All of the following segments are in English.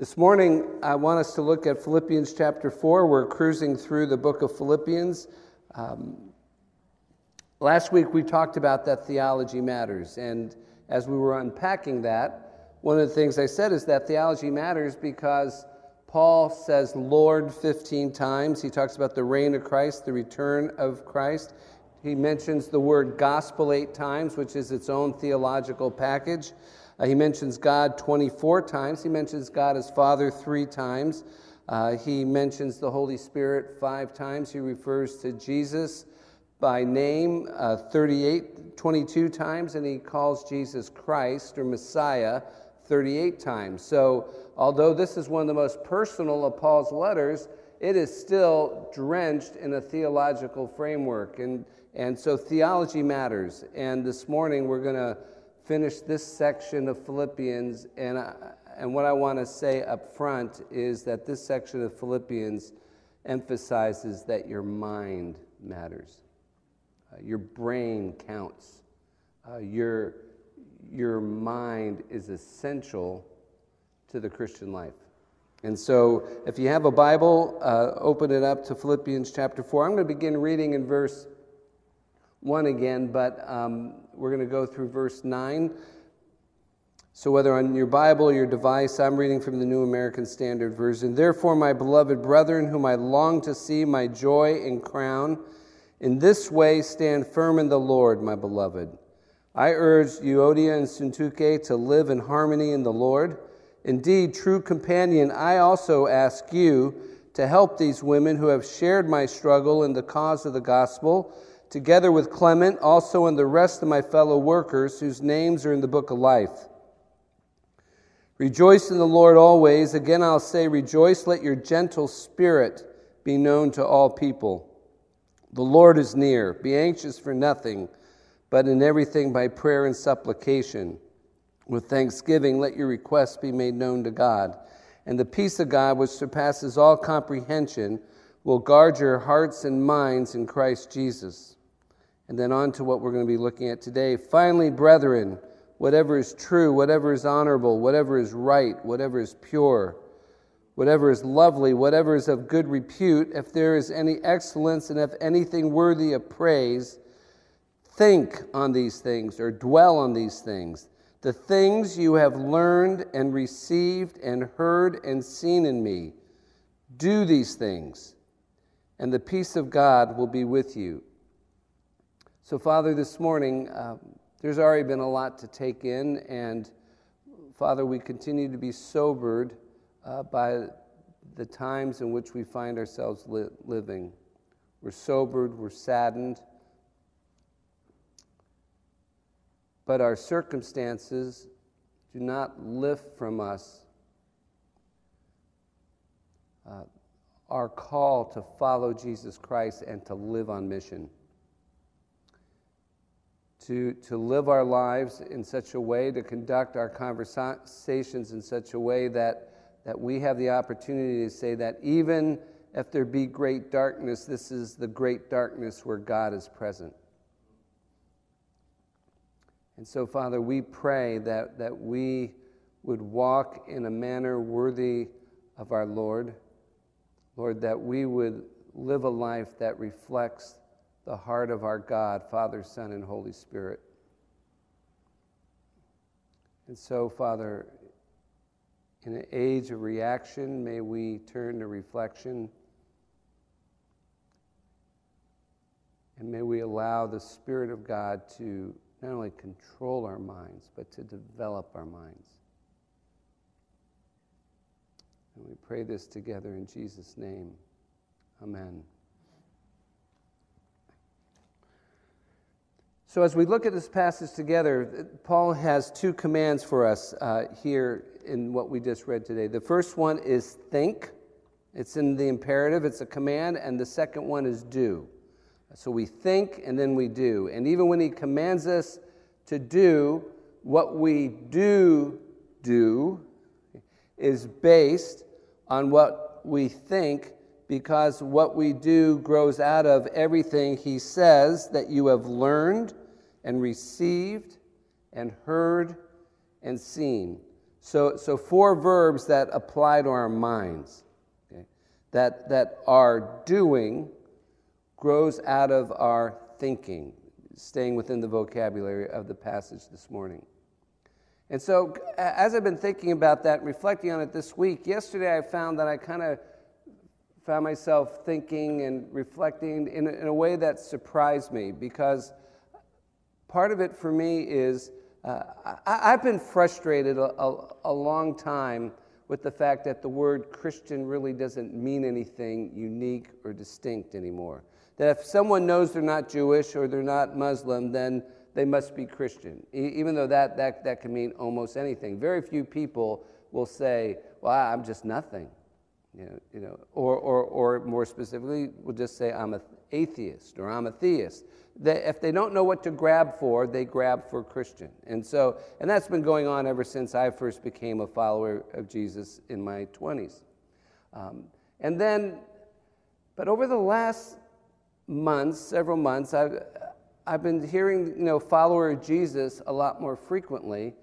This morning, I want us to look at Philippians chapter 4. We're cruising through the book of Philippians. Um, last week, we talked about that theology matters. And as we were unpacking that, one of the things I said is that theology matters because Paul says Lord 15 times. He talks about the reign of Christ, the return of Christ. He mentions the word gospel eight times, which is its own theological package. Uh, he mentions God 24 times. He mentions God as Father three times. Uh, he mentions the Holy Spirit five times. He refers to Jesus by name uh, 38, 22 times, and he calls Jesus Christ or Messiah 38 times. So, although this is one of the most personal of Paul's letters, it is still drenched in a theological framework. And, and so, theology matters. And this morning, we're going to finish this section of Philippians, and, I, and what I want to say up front is that this section of Philippians emphasizes that your mind matters, uh, your brain counts, uh, your, your mind is essential to the Christian life. And so, if you have a Bible, uh, open it up to Philippians chapter 4. I'm going to begin reading in verse 1 again, but um, we're going to go through verse 9. So, whether on your Bible or your device, I'm reading from the New American Standard Version. Therefore, my beloved brethren, whom I long to see, my joy and crown, in this way stand firm in the Lord, my beloved. I urge Euodia and Syntyche to live in harmony in the Lord. Indeed, true companion, I also ask you to help these women who have shared my struggle in the cause of the gospel together with Clement, also and the rest of my fellow workers whose names are in the book of life. Rejoice in the Lord always. Again, I'll say, rejoice. Let your gentle spirit be known to all people. The Lord is near. Be anxious for nothing, but in everything by prayer and supplication. With thanksgiving, let your requests be made known to God. And the peace of God, which surpasses all comprehension, will guard your hearts and minds in Christ Jesus. And then on to what we're going to be looking at today. Finally, brethren, whatever is true, whatever is honorable, whatever is right, whatever is pure, whatever is lovely, whatever is of good repute, if there is any excellence and if anything worthy of praise, think on these things or dwell on these things. The things you have learned and received and heard and seen in me, do these things, and the peace of God will be with you. So, Father, this morning, uh, there's already been a lot to take in, and Father, we continue to be sobered uh, by the times in which we find ourselves li- living. We're sobered, we're saddened, but our circumstances do not lift from us uh, our call to follow Jesus Christ and to live on mission to, to live our lives in such a way, to conduct our conversations in such a way that, that we have the opportunity to say that even if there be great darkness, this is the great darkness where God is present. And so, Father, we pray that, that we would walk in a manner worthy of our Lord. Lord, that we would live a life that reflects the heart of our God, Father, Son, and Holy Spirit. And so, Father, in an age of reaction, may we turn to reflection. And may we allow the Spirit of God to not only control our minds, but to develop our minds. And we pray this together in Jesus' name. Amen. So, as we look at this passage together, Paul has two commands for us uh, here in what we just read today. The first one is think, it's in the imperative, it's a command, and the second one is do. So, we think and then we do. And even when he commands us to do, what we do do is based on what we think because what we do grows out of everything he says that you have learned and received and heard and seen. So, so four verbs that apply to our minds. Okay? That, that our doing grows out of our thinking, staying within the vocabulary of the passage this morning. And so, as I've been thinking about that reflecting on it this week, yesterday I found that I kind of found myself thinking and reflecting in, in a way that surprised me because part of it for me is uh, I, have been frustrated a, a, a, long time with the fact that the word Christian really doesn't mean anything unique or distinct anymore. That if someone knows they're not Jewish or they're not Muslim, then they must be Christian, e- even though that, that, that can mean almost anything. Very few people will say, Well, I'm just nothing. You know, you know, or, or, or more specifically, we'll just say, I'm an atheist or I'm a theist. They, if they don't know what to grab for, they grab for Christian. And so, and that's been going on ever since I first became a follower of Jesus in my 20s. Um, and then, but over the last months, several months, I've, I've been hearing, you know, follower of Jesus a lot more frequently.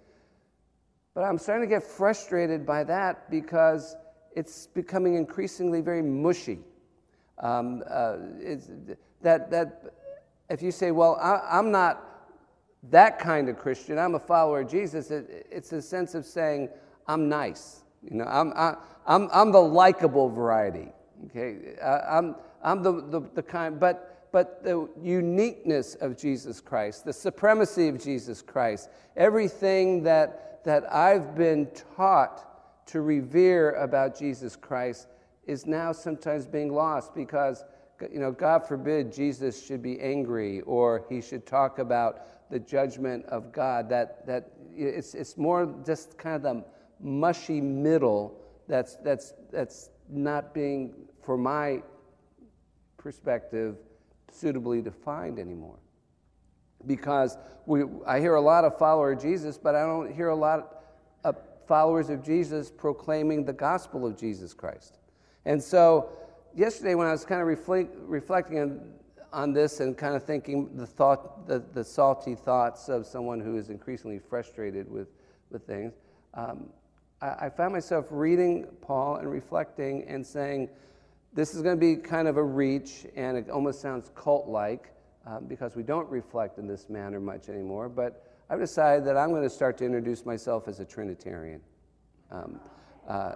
But I'm starting to get frustrated by that because it's becoming increasingly very mushy. Um, uh, that, that if you say, well, I, am not that kind of Christian, I'm a follower of Jesus, it, it's a sense of saying, I'm nice. You know, I'm, I, am I'm the likable variety. Okay, I, I'm, I'm the, the, the kind, but, but the uniqueness of Jesus Christ, the supremacy of Jesus Christ, everything that, that I've been taught to revere about Jesus Christ is now sometimes being lost because, you know, God forbid Jesus should be angry or he should talk about the judgment of God. That, that it's, it's more just kind of the mushy middle that's, that's, that's not being, for my perspective, suitably defined anymore. Because we, I hear a lot of follower Jesus, but I don't hear a lot followers of Jesus proclaiming the gospel of Jesus Christ. And so, yesterday, when I was kind of reflect, reflecting on, on this and kind of thinking the, thought, the, the salty thoughts of someone who is increasingly frustrated with, with things, um, I, I found myself reading Paul and reflecting and saying, this is going to be kind of a reach, and it almost sounds cult like um, because we don't reflect in this manner much anymore. But I've decided that I'm going to start to introduce myself as a Trinitarian. Um, uh,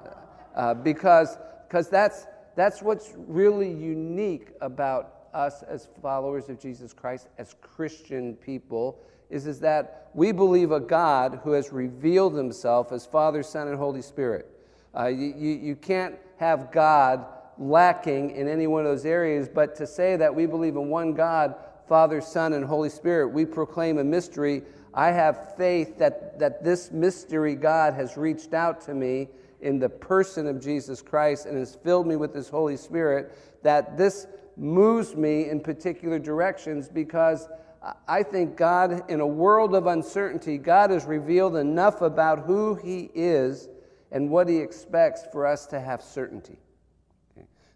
uh, because because that's, that's what's really unique about us as followers of Jesus Christ, as Christian people, is, is that we believe a God who has revealed himself as Father, Son, and Holy Spirit. Uh, you, you, you can't have God lacking in any one of those areas, but to say that we believe in one God, Father, Son, and Holy Spirit, we proclaim a mystery I have faith that, that this mystery God has reached out to me in the person of Jesus Christ and has filled me with His Holy Spirit, that this moves me in particular directions because I think God, in a world of uncertainty, God has revealed enough about who He is and what He expects for us to have certainty.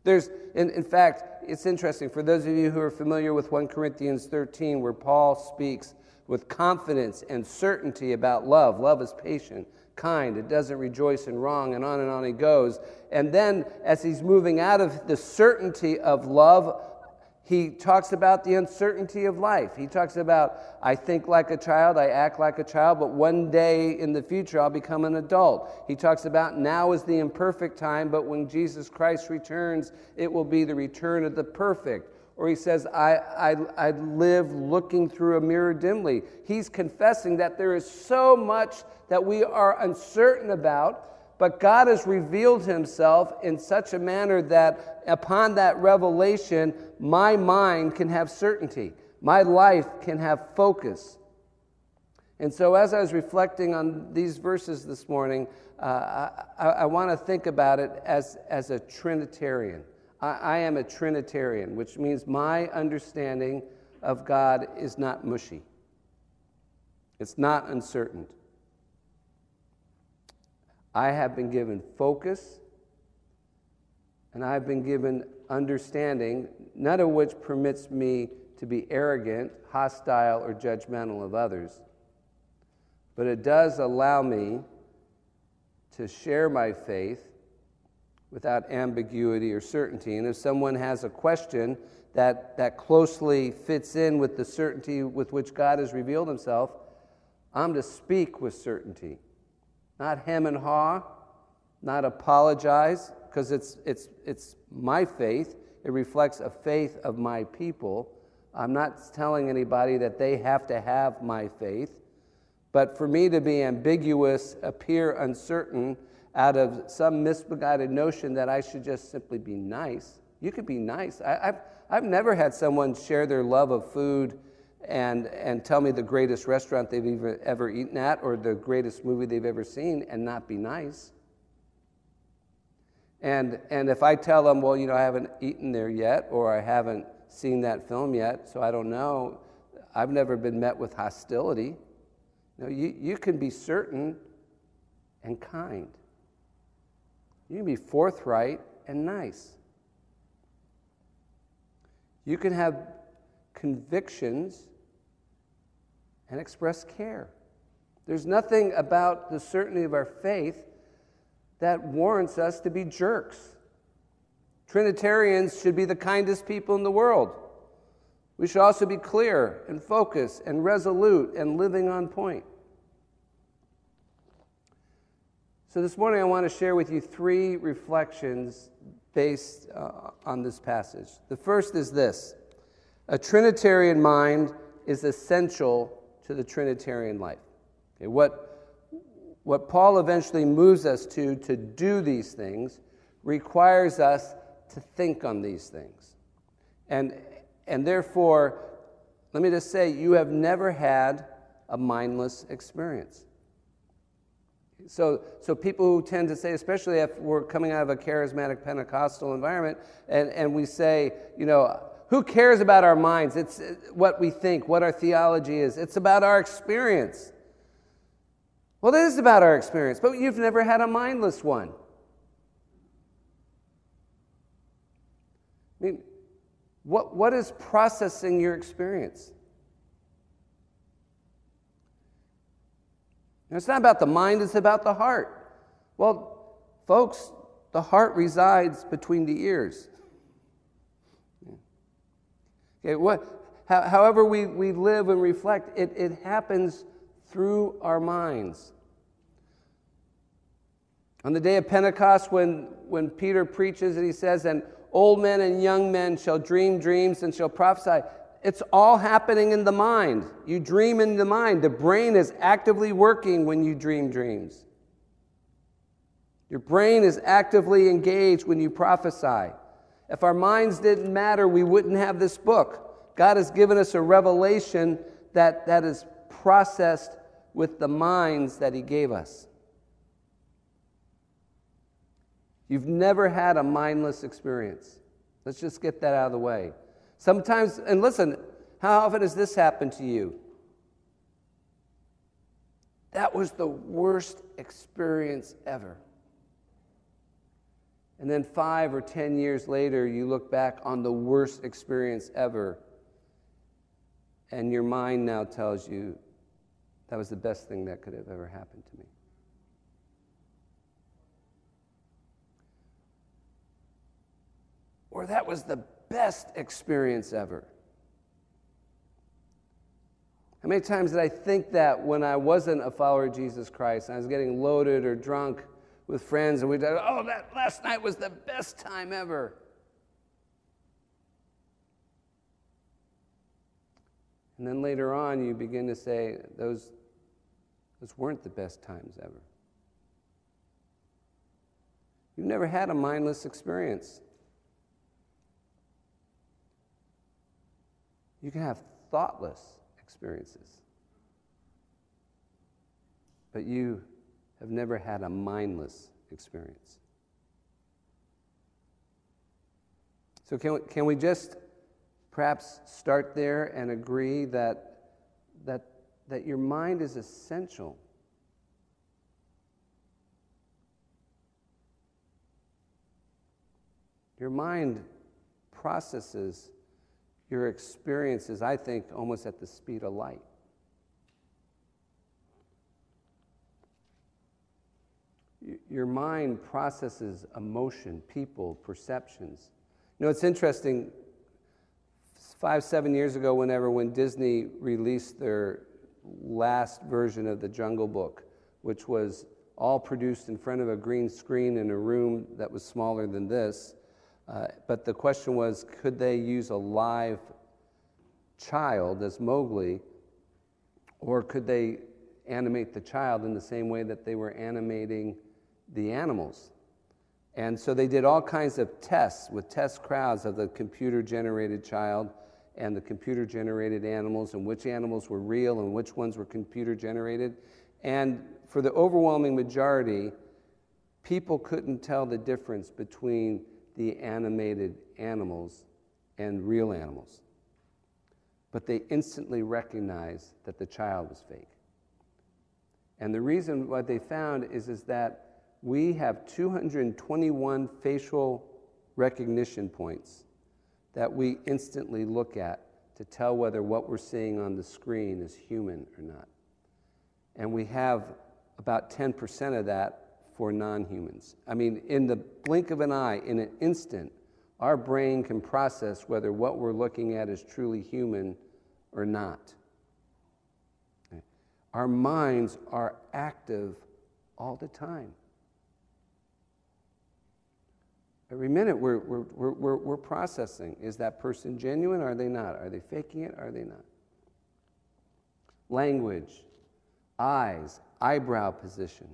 There's, in, in fact, it's interesting for those of you who are familiar with 1 Corinthians 13, where Paul speaks with confidence and certainty about love. Love is patient, kind, it doesn't rejoice in wrong, and on and on he goes. And then, as he's moving out of the certainty of love, he talks about the uncertainty of life. He talks about, I think like a child, I act like a child, but one day in the future I'll become an adult. He talks about now is the imperfect time, but when Jesus Christ returns, it will be the return of the perfect or he says, I, I, I live looking through a mirror dimly. He's confessing that there is so much that we are uncertain about, but God has revealed himself in such a manner that upon that revelation, my mind can have certainty, my life can have focus. And so, as I was reflecting on these verses this morning, uh, I, I want to think about it as, as a Trinitarian. I, I am a Trinitarian, which means my understanding of God is not mushy, it's not uncertain. I have been given focus and I've been given understanding, none of which permits me to be arrogant, hostile, or judgmental of others. But it does allow me to share my faith without ambiguity or certainty. And if someone has a question that, that closely fits in with the certainty with which God has revealed himself, I'm to speak with certainty. Not hem and haw, not apologize, because it's, it's, it's my faith. It reflects a faith of my people. I'm not telling anybody that they have to have my faith. But for me to be ambiguous, appear uncertain, out of some misguided notion that I should just simply be nice, you could be nice. I, have I've never had someone share their love of food and, and tell me the greatest restaurant they've ever, ever eaten at or the greatest movie they've ever seen and not be nice. And, and if I tell them, well, you know, I haven't eaten there yet or I haven't seen that film yet, so I don't know, I've never been met with hostility. No, you, you can be certain and kind. You can be forthright and nice. You can have convictions and express care. There's nothing about the certainty of our faith that warrants us to be jerks. Trinitarians should be the kindest people in the world. We should also be clear and focused and resolute and living on point. So, this morning I want to share with you three reflections based uh, on this passage. The first is this a Trinitarian mind is essential to the Trinitarian life. Okay, what, what Paul eventually moves us to, to do these things, requires us to think on these things. And, and therefore, let me just say, you have never had a mindless experience. So, so people who tend to say, especially if we're coming out of a charismatic Pentecostal environment, and, and we say, you know, who cares about our minds? It's uh, what we think, what our theology is. It's about our experience. Well, it is about our experience, but you've never had a mindless one. I mean, what, what is processing your experience? It's not about the mind, it's about the heart. Well, folks, the heart resides between the ears. Okay, what, however we, we live and reflect, it, it happens through our minds. On the day of Pentecost, when, when Peter preaches and he says, And old men and young men shall dream dreams and shall prophesy, it's all happening in the mind. You dream in the mind. The brain is actively working when you dream dreams. Your brain is actively engaged when you prophesy. If our minds didn't matter, we wouldn't have this book. God has given us a revelation that, that is processed with the minds that He gave us. You've never had a mindless experience. Let's just get that out of the way. Sometimes, and listen, how often has this happened to you? That was the worst experience ever. And then five or ten years later, you look back on the worst experience ever, and your mind now tells you that was the best thing that could have ever happened to me. Or that was the best experience ever. How many times did I think that when I wasn't a follower of Jesus Christ? I was getting loaded or drunk with friends, and we'd say, Oh, that last night was the best time ever. And then later on, you begin to say, Those, those weren't the best times ever. You've never had a mindless experience. You can have thoughtless experiences. But you have never had a mindless experience. So, can we, can we just perhaps start there and agree that, that, that your mind is essential? Your mind processes your experience is, I think, almost at the speed of light. your mind processes emotion, people, perceptions. You know, it's interesting. Five, seven years ago, whenever when Disney released their last version of the Jungle Book, which was all produced in front of a green screen in a room that was smaller than this. Uh, but the question was could they use a live child as Mowgli, or could they animate the child in the same way that they were animating the animals? And so they did all kinds of tests with test crowds of the computer generated child and the computer generated animals and which animals were real and which ones were computer generated. And for the overwhelming majority, people couldn't tell the difference between the animated animals and real animals. But they instantly recognized that the child was fake. And the reason what they found is, is that we have 221 facial recognition points that we instantly look at to tell whether what we're seeing on the screen is human or not. And we have about 10% of that for non humans. I mean, in the blink of an eye, in an instant, our brain can process whether what we're looking at is truly human or not. Our minds are active all the time. Every minute we're, we're, we're, we're, processing is that person genuine? Are they not? Are they faking it? Are they not? Language, eyes, eyebrow position,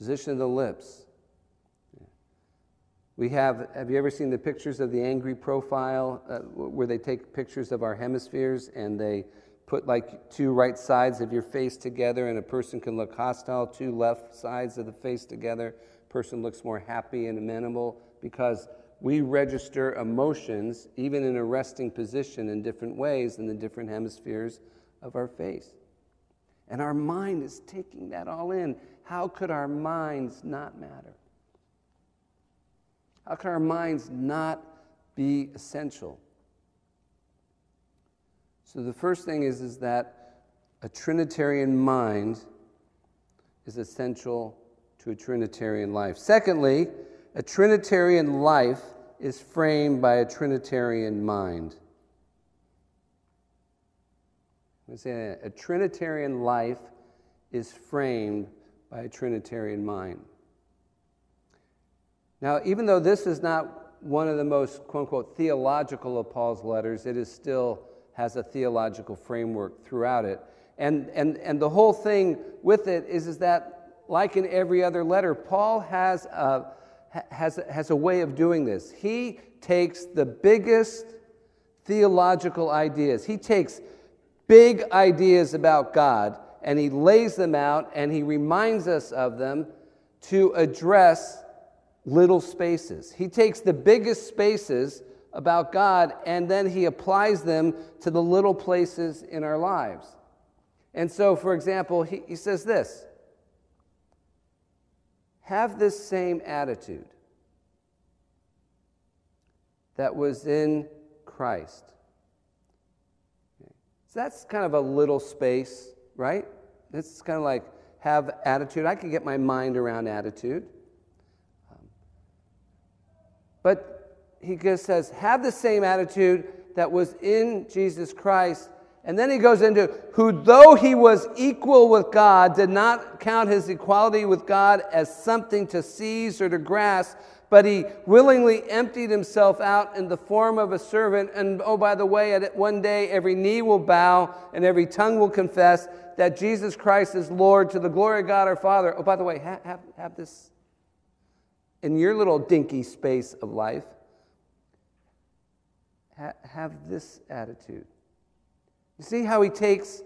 position of the lips. We have, have you ever seen the pictures of the angry profile uh, where they take pictures of our hemispheres and they put like two right sides of your face together and a person can look hostile, two left sides of the face together, person looks more happy and amenable because we register emotions even in a resting position in different ways in the different hemispheres of our face. And our mind is taking that all in. How could our minds not matter? How could our minds not be essential? So the first thing is, is that a Trinitarian mind is essential to a Trinitarian life. Secondly, a Trinitarian life is framed by a Trinitarian mind. Let me say a Trinitarian life is framed by a Trinitarian mind. Now, even though this is not one of the most quote unquote theological of Paul's letters, it is still has a theological framework throughout it. And, and, and the whole thing with it is, is that, like in every other letter, Paul has a, has, has a way of doing this. He takes the biggest theological ideas, he takes big ideas about God, and he lays them out and he reminds us of them to address little spaces. He takes the biggest spaces about God and then he applies them to the little places in our lives. And so, for example, he, he says this have this same attitude that was in Christ so that's kind of a little space, right? It's kind of like have attitude. I can get my mind around attitude. Um, but he just says, have the same attitude that was in Jesus Christ. And then he goes into who, though he was equal with God, did not count his equality with God as something to seize or to grasp, but he willingly emptied himself out in the form of a servant. And oh, by the way, at one day every knee will bow and every tongue will confess that Jesus Christ is Lord to the glory of God our Father. Oh, by the way, have, have, have this in your little dinky space of life. Ha- have this attitude. You see how he takes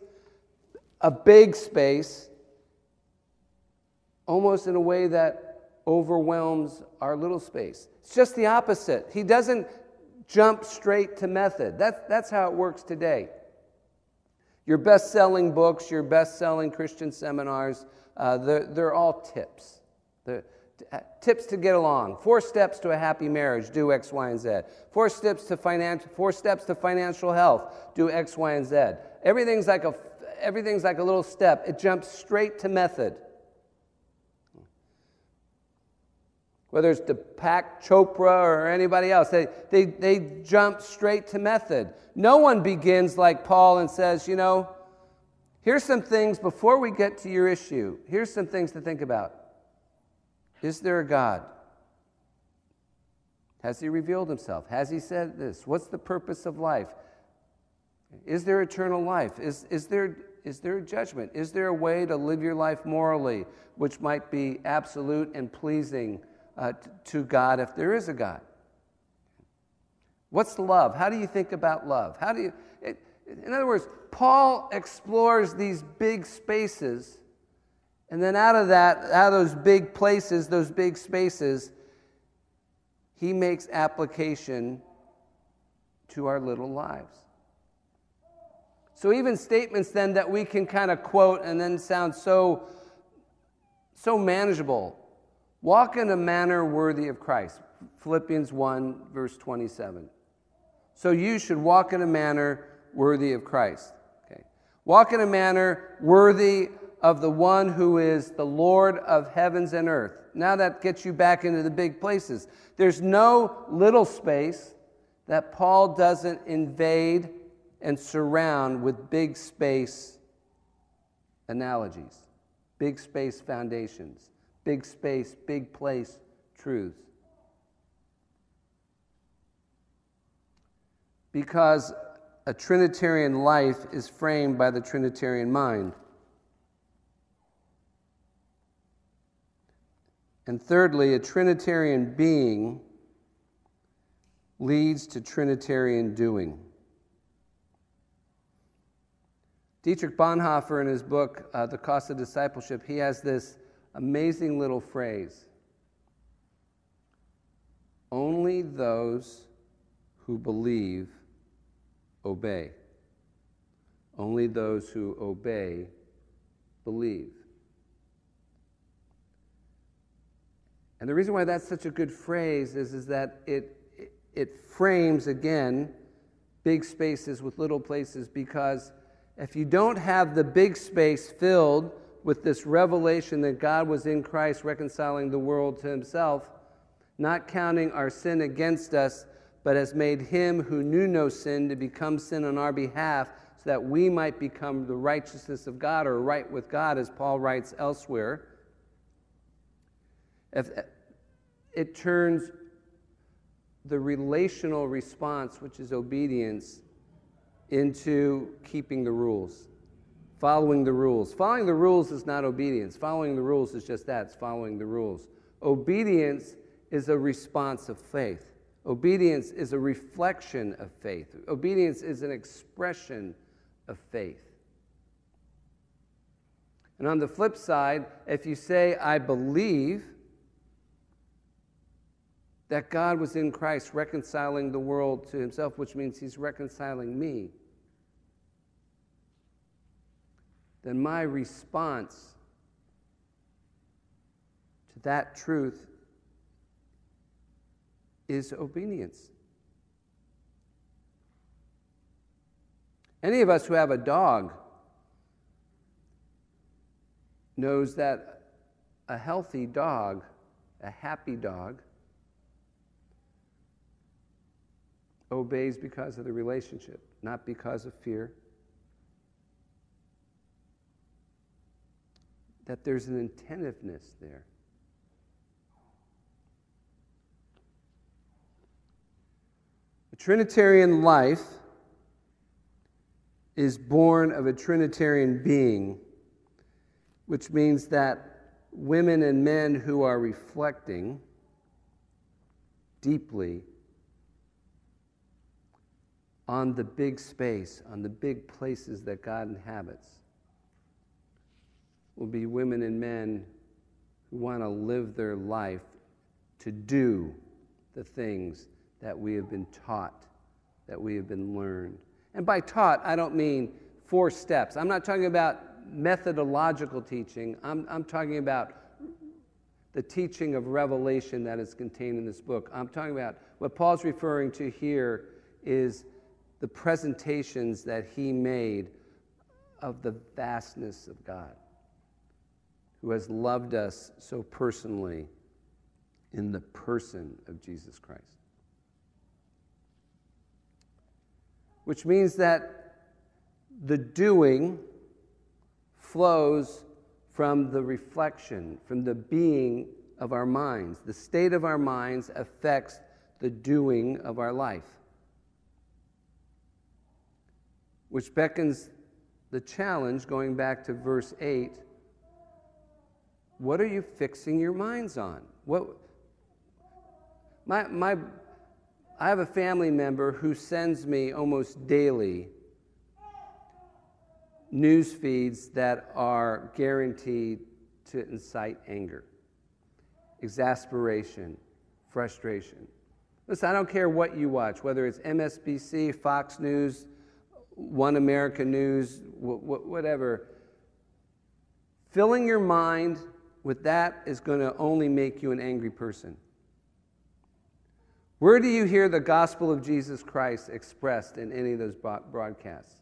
a big space almost in a way that overwhelms our little space. It's just the opposite. He doesn't jump straight to method. That's, that's how it works today. Your best selling books, your best selling Christian seminars, uh, they're, they're, all tips. They're, uh, tips to get along. Four steps to a happy marriage, do X, Y, and Z. Four steps to, finan- four steps to financial health, do X, Y, and Z. Everything's like, a, everything's like a little step. It jumps straight to method. Whether it's Deepak Chopra or anybody else. They, they, they jump straight to method. No one begins like Paul and says, you know, here's some things before we get to your issue. Here's some things to think about. Is there a God? Has he revealed himself? Has he said this? What's the purpose of life? Is there eternal life? Is, is, there, is there a judgment? Is there a way to live your life morally, which might be absolute and pleasing uh, to God if there is a God? What's love? How do you think about love? How do you, it, in other words, Paul explores these big spaces, and then out of that, out of those big places, those big spaces, he makes application to our little lives. So even statements then that we can kind of quote and then sound so so manageable. Walk in a manner worthy of Christ. Philippians 1 verse 27. So you should walk in a manner worthy of Christ. Okay. Walk in a manner worthy of the one who is the Lord of heavens and earth. Now that gets you back into the big places. There's no little space that Paul doesn't invade and surround with big space analogies, big space foundations, big space, big place truths. Because a Trinitarian life is framed by the Trinitarian mind. And thirdly, a Trinitarian being leads to Trinitarian doing. Dietrich Bonhoeffer, in his book, uh, The Cost of Discipleship, he has this amazing little phrase Only those who believe obey. Only those who obey believe. And the reason why that's such a good phrase is, is that it, it frames, again, big spaces with little places because if you don't have the big space filled with this revelation that God was in Christ reconciling the world to himself, not counting our sin against us, but has made him who knew no sin to become sin on our behalf, so that we might become the righteousness of God or right with God, as Paul writes elsewhere. If uh, it turns the relational response, which is obedience, into keeping the rules, following the rules. Following the rules is not obedience. Following the rules is just that it's following the rules. Obedience is a response of faith. Obedience is a reflection of faith. Obedience is an expression of faith. And on the flip side, if you say, I believe that God was in Christ reconciling the world to himself, which means he's reconciling me, then my response to that truth is obedience. Any of us who have a dog knows that a healthy dog, a happy dog, obeys because of the relationship, not because of fear. That there's an attentiveness there. A Trinitarian life is born of a Trinitarian being, which means that women and men who are reflecting deeply on the big space, on the big places that God inhabits, will be women and men who want to live their life to do the things that we have been taught, that we have been learned. And by taught, I don't mean four steps. I'm not talking about methodological teaching, I'm, I'm talking about the teaching of revelation that is contained in this book. I'm talking about what Paul's referring to here is the presentations that he made of the vastness of God, who has loved us so personally in the person of Jesus Christ. Which means that the doing flows from the reflection, from the being of our minds. The state of our minds affects the doing of our life. Which beckons the challenge, going back to verse 8 what are you fixing your minds on? What, my, my, I have a family member who sends me almost daily news feeds that are guaranteed to incite anger, exasperation, frustration. Listen, I don't care what you watch, whether it's MSNBC, Fox News, One America News, whatever. Filling your mind with that is going to only make you an angry person. Where do you hear the gospel of Jesus Christ expressed in any of those broadcasts?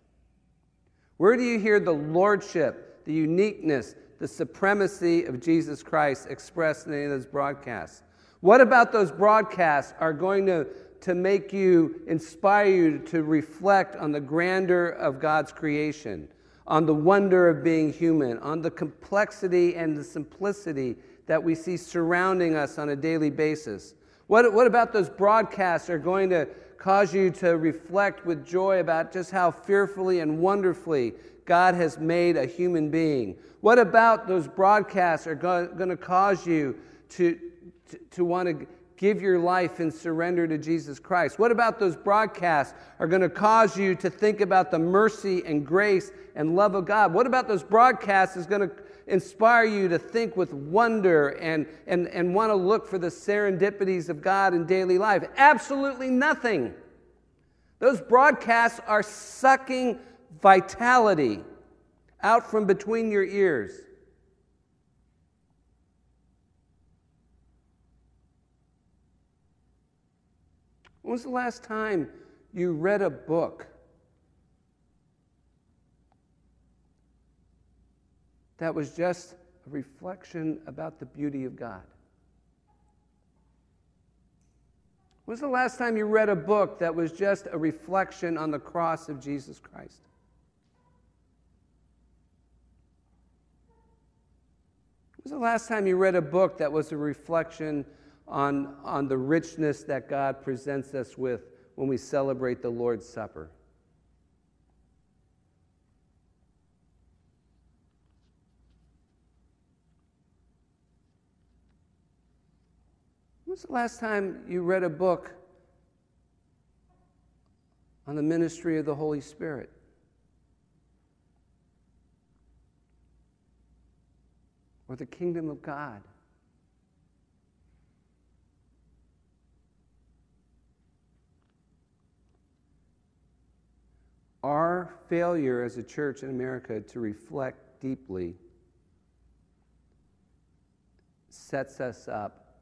Where do you hear the lordship, the uniqueness, the supremacy of Jesus Christ expressed in any of those broadcasts? What about those broadcasts are going to, to make you, inspire you to reflect on the grandeur of God's creation, on the wonder of being human, on the complexity and the simplicity that we see surrounding us on a daily basis? What, what about those broadcasts are going to cause you to reflect with joy about just how fearfully and wonderfully God has made a human being? What about those broadcasts are going to cause you to, to, to want to give your life and surrender to Jesus Christ? What about those broadcasts are going to cause you to think about the mercy and grace and love of God? What about those broadcasts is going to inspire you to think with wonder and, and, and want to look for the serendipities of God in daily life? Absolutely nothing. Those broadcasts are sucking vitality out from between your ears. When was the last time you read a book that was just a reflection about the beauty of God? When was the last time you read a book that was just a reflection on the cross of Jesus Christ? When was the last time you read a book that was a reflection on, on the richness that God presents us with when we celebrate the Lord's Supper? When's the last time you read a book on the ministry of the Holy Spirit? Or the kingdom of God? Our failure as a church in America to reflect deeply sets us up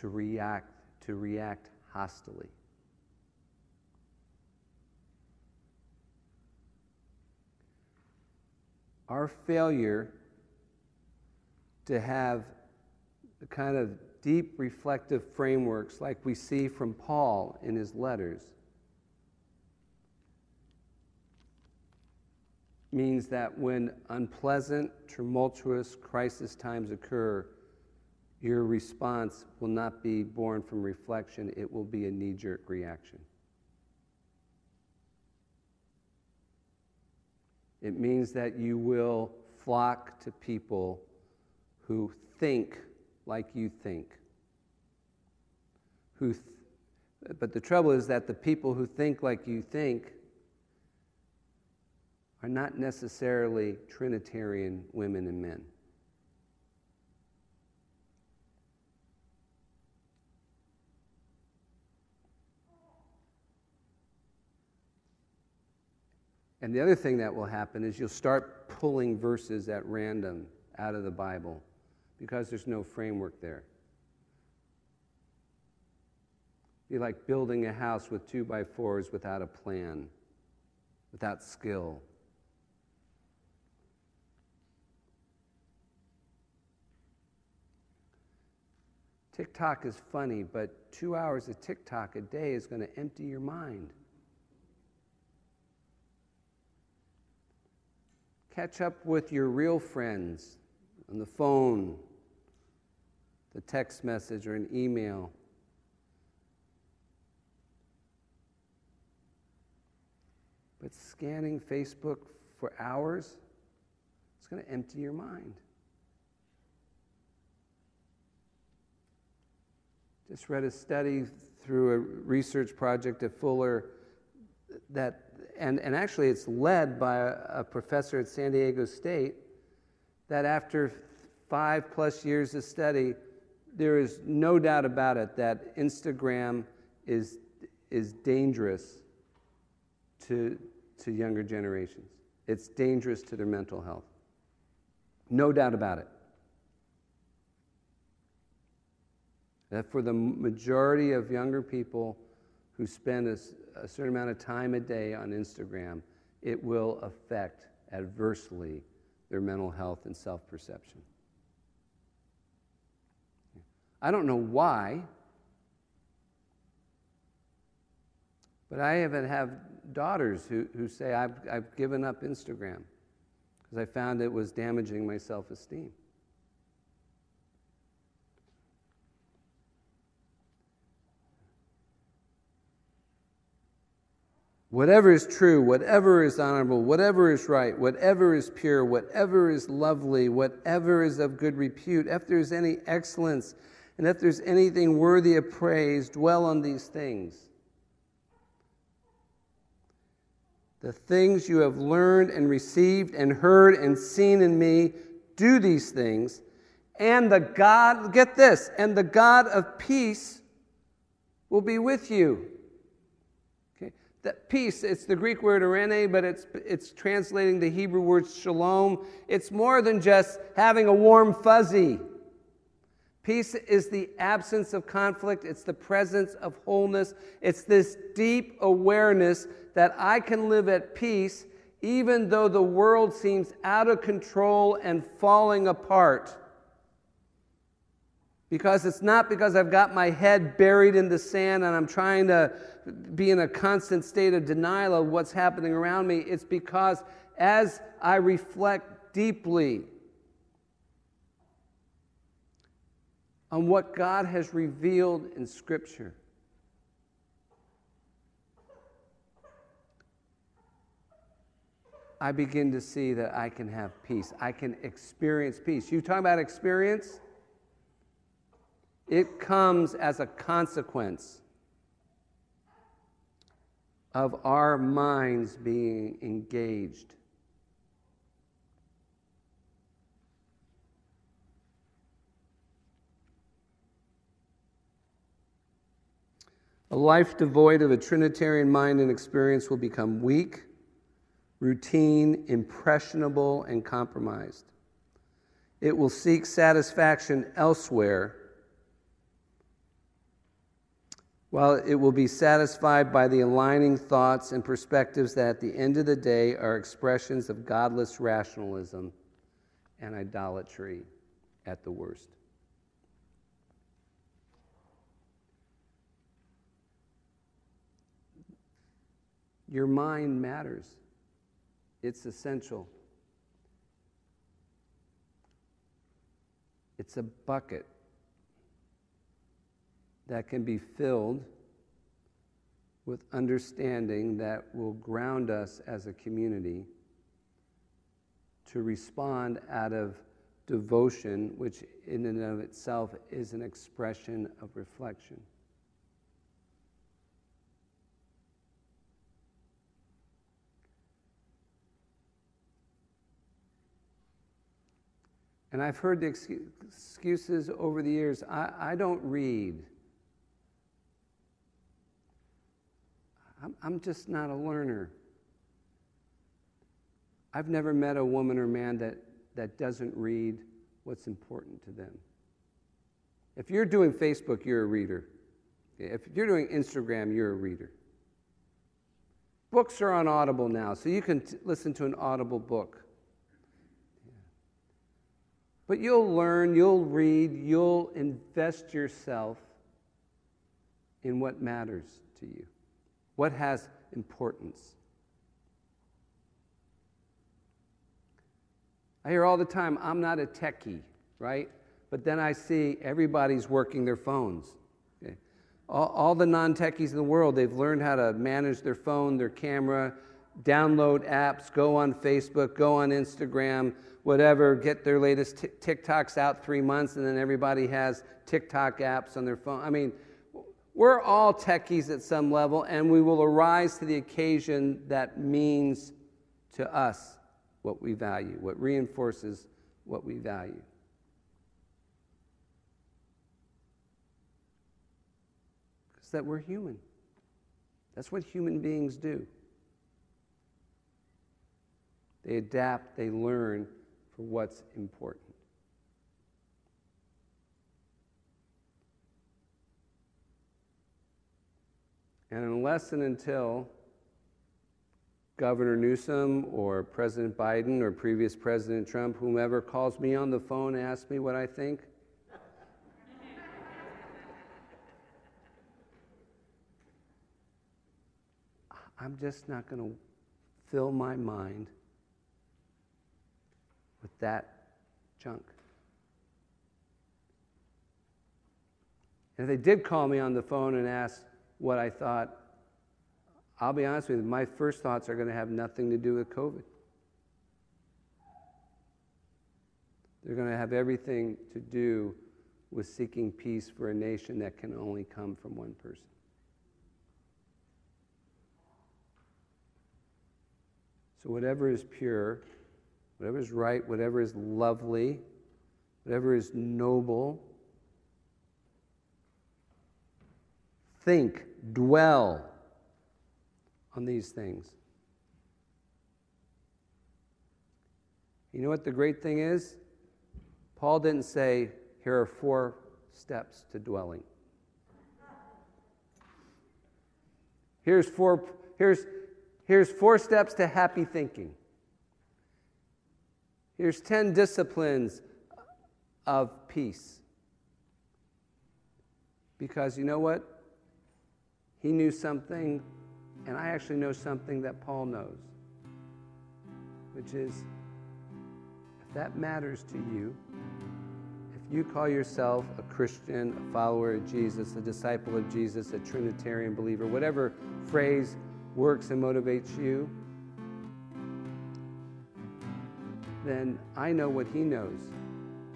to react, to react hostily. Our failure to have the kind of deep reflective frameworks like we see from Paul in his letters means that when unpleasant, tumultuous crisis times occur, your response will not be born from reflection, it will be a knee jerk reaction. It means that you will flock to people who think like you think. Who th- but the trouble is that the people who think like you think are not necessarily Trinitarian women and men. And the other thing that will happen is you'll start pulling verses at random out of the Bible because there's no framework there. Be like building a house with two by fours without a plan, without skill. TikTok is funny, but two hours of TikTok a day is going to empty your mind. Catch up with your real friends on the phone, the text message, or an email. But scanning Facebook for hours, it's going to empty your mind. Just read a study through a research project at Fuller that, and, and actually it's led by a, a professor at San Diego State, that after five plus years of study, there is no doubt about it that Instagram is, is dangerous to, to younger generations. It's dangerous to their mental health. No doubt about it. That for the majority of younger people who spend a, a certain amount of time a day on Instagram, it will affect adversely their mental health and self perception. I don't know why, but I even have daughters who, who say, I've, I've given up Instagram because I found it was damaging my self esteem. Whatever is true, whatever is honorable, whatever is right, whatever is pure, whatever is lovely, whatever is of good repute, if there is any excellence, and if there's anything worthy of praise, dwell on these things. The things you have learned and received and heard and seen in me, do these things, and the God, get this, and the God of peace will be with you. That peace, it's the Greek word eirene, but it's, it's translating the Hebrew word shalom. It's more than just having a warm fuzzy. Peace is the absence of conflict, it's the presence of wholeness. It's this deep awareness that I can live at peace even though the world seems out of control and falling apart. Because it's not because I've got my head buried in the sand and I'm trying to be in a constant state of denial of what's happening around me. It's because as I reflect deeply on what God has revealed in Scripture, I begin to see that I can have peace. I can experience peace. You talk about experience? It comes as a consequence of our minds being engaged. A life devoid of a Trinitarian mind and experience will become weak, routine, impressionable, and compromised. It will seek satisfaction elsewhere while it will be satisfied by the aligning thoughts and perspectives that at the end of the day are expressions of godless rationalism and idolatry at the worst. Your mind matters. It's essential. It's a bucket that can be filled with understanding that will ground us as a community to respond out of devotion, which in and of itself is an expression of reflection. And I've heard the excuses over the years I, I don't read. I'm, I'm just not a learner. I've never met a woman or man that, that doesn't read what's important to them. If you're doing Facebook, you're a reader. If you're doing Instagram, you're a reader. Books are on Audible now, so you can t- listen to an Audible book. But you'll learn, you'll read, you'll invest yourself in what matters to you, what has importance. I hear all the time, I'm not a techie, right? But then I see everybody's working their phones. Okay? All, all the non techies in the world, they've learned how to manage their phone, their camera, download apps, go on Facebook, go on Instagram, whatever, get their latest t- TikToks out three months, and then everybody has TikTok apps on their phone. I mean, we're all techies at some level, and we will arise to the occasion that means to us what we value, what reinforces what we value. Because that we're human. That's what human beings do. They adapt, they learn for what's important. And unless and until Governor Newsom or President Biden or previous President Trump, whomever calls me on the phone and asks me what I think, I'm just not going to fill my mind with that junk. And if they did call me on the phone and ask what I thought, I'll be honest with you, my first thoughts are going to have nothing to do with COVID. They're going to have everything to do with seeking peace for a nation that can only come from one person. So, whatever is pure, whatever is right, whatever is lovely, whatever is noble. Think, dwell on these things. You know what the great thing is? Paul didn't say, here are four steps to dwelling. Here's four, here's, here's four steps to happy thinking. Here's 10 disciplines of peace. Because you know what? He knew something, and I actually know something that Paul knows, which is if that matters to you, if you call yourself a Christian, a follower of Jesus, a disciple of Jesus, a Trinitarian believer, whatever phrase works and motivates you, then I know what he knows.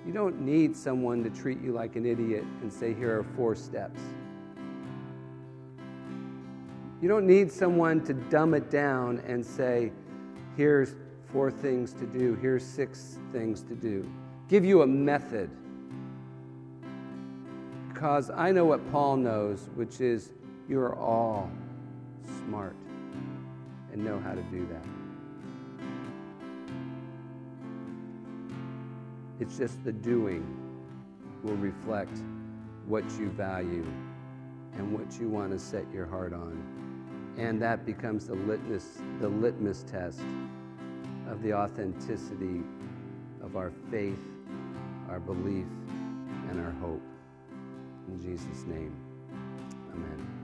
You don't need someone to treat you like an idiot and say, here are four steps. You don't need someone to dumb it down and say, here's four things to do, here's six things to do. Give you a method. Because I know what Paul knows, which is you're all smart and know how to do that. It's just the doing will reflect what you value and what you want to set your heart on. And mm-hmm. that becomes the litmus, the litmus test of the authenticity of our faith, our belief, and our hope. In Jesus' name, amen.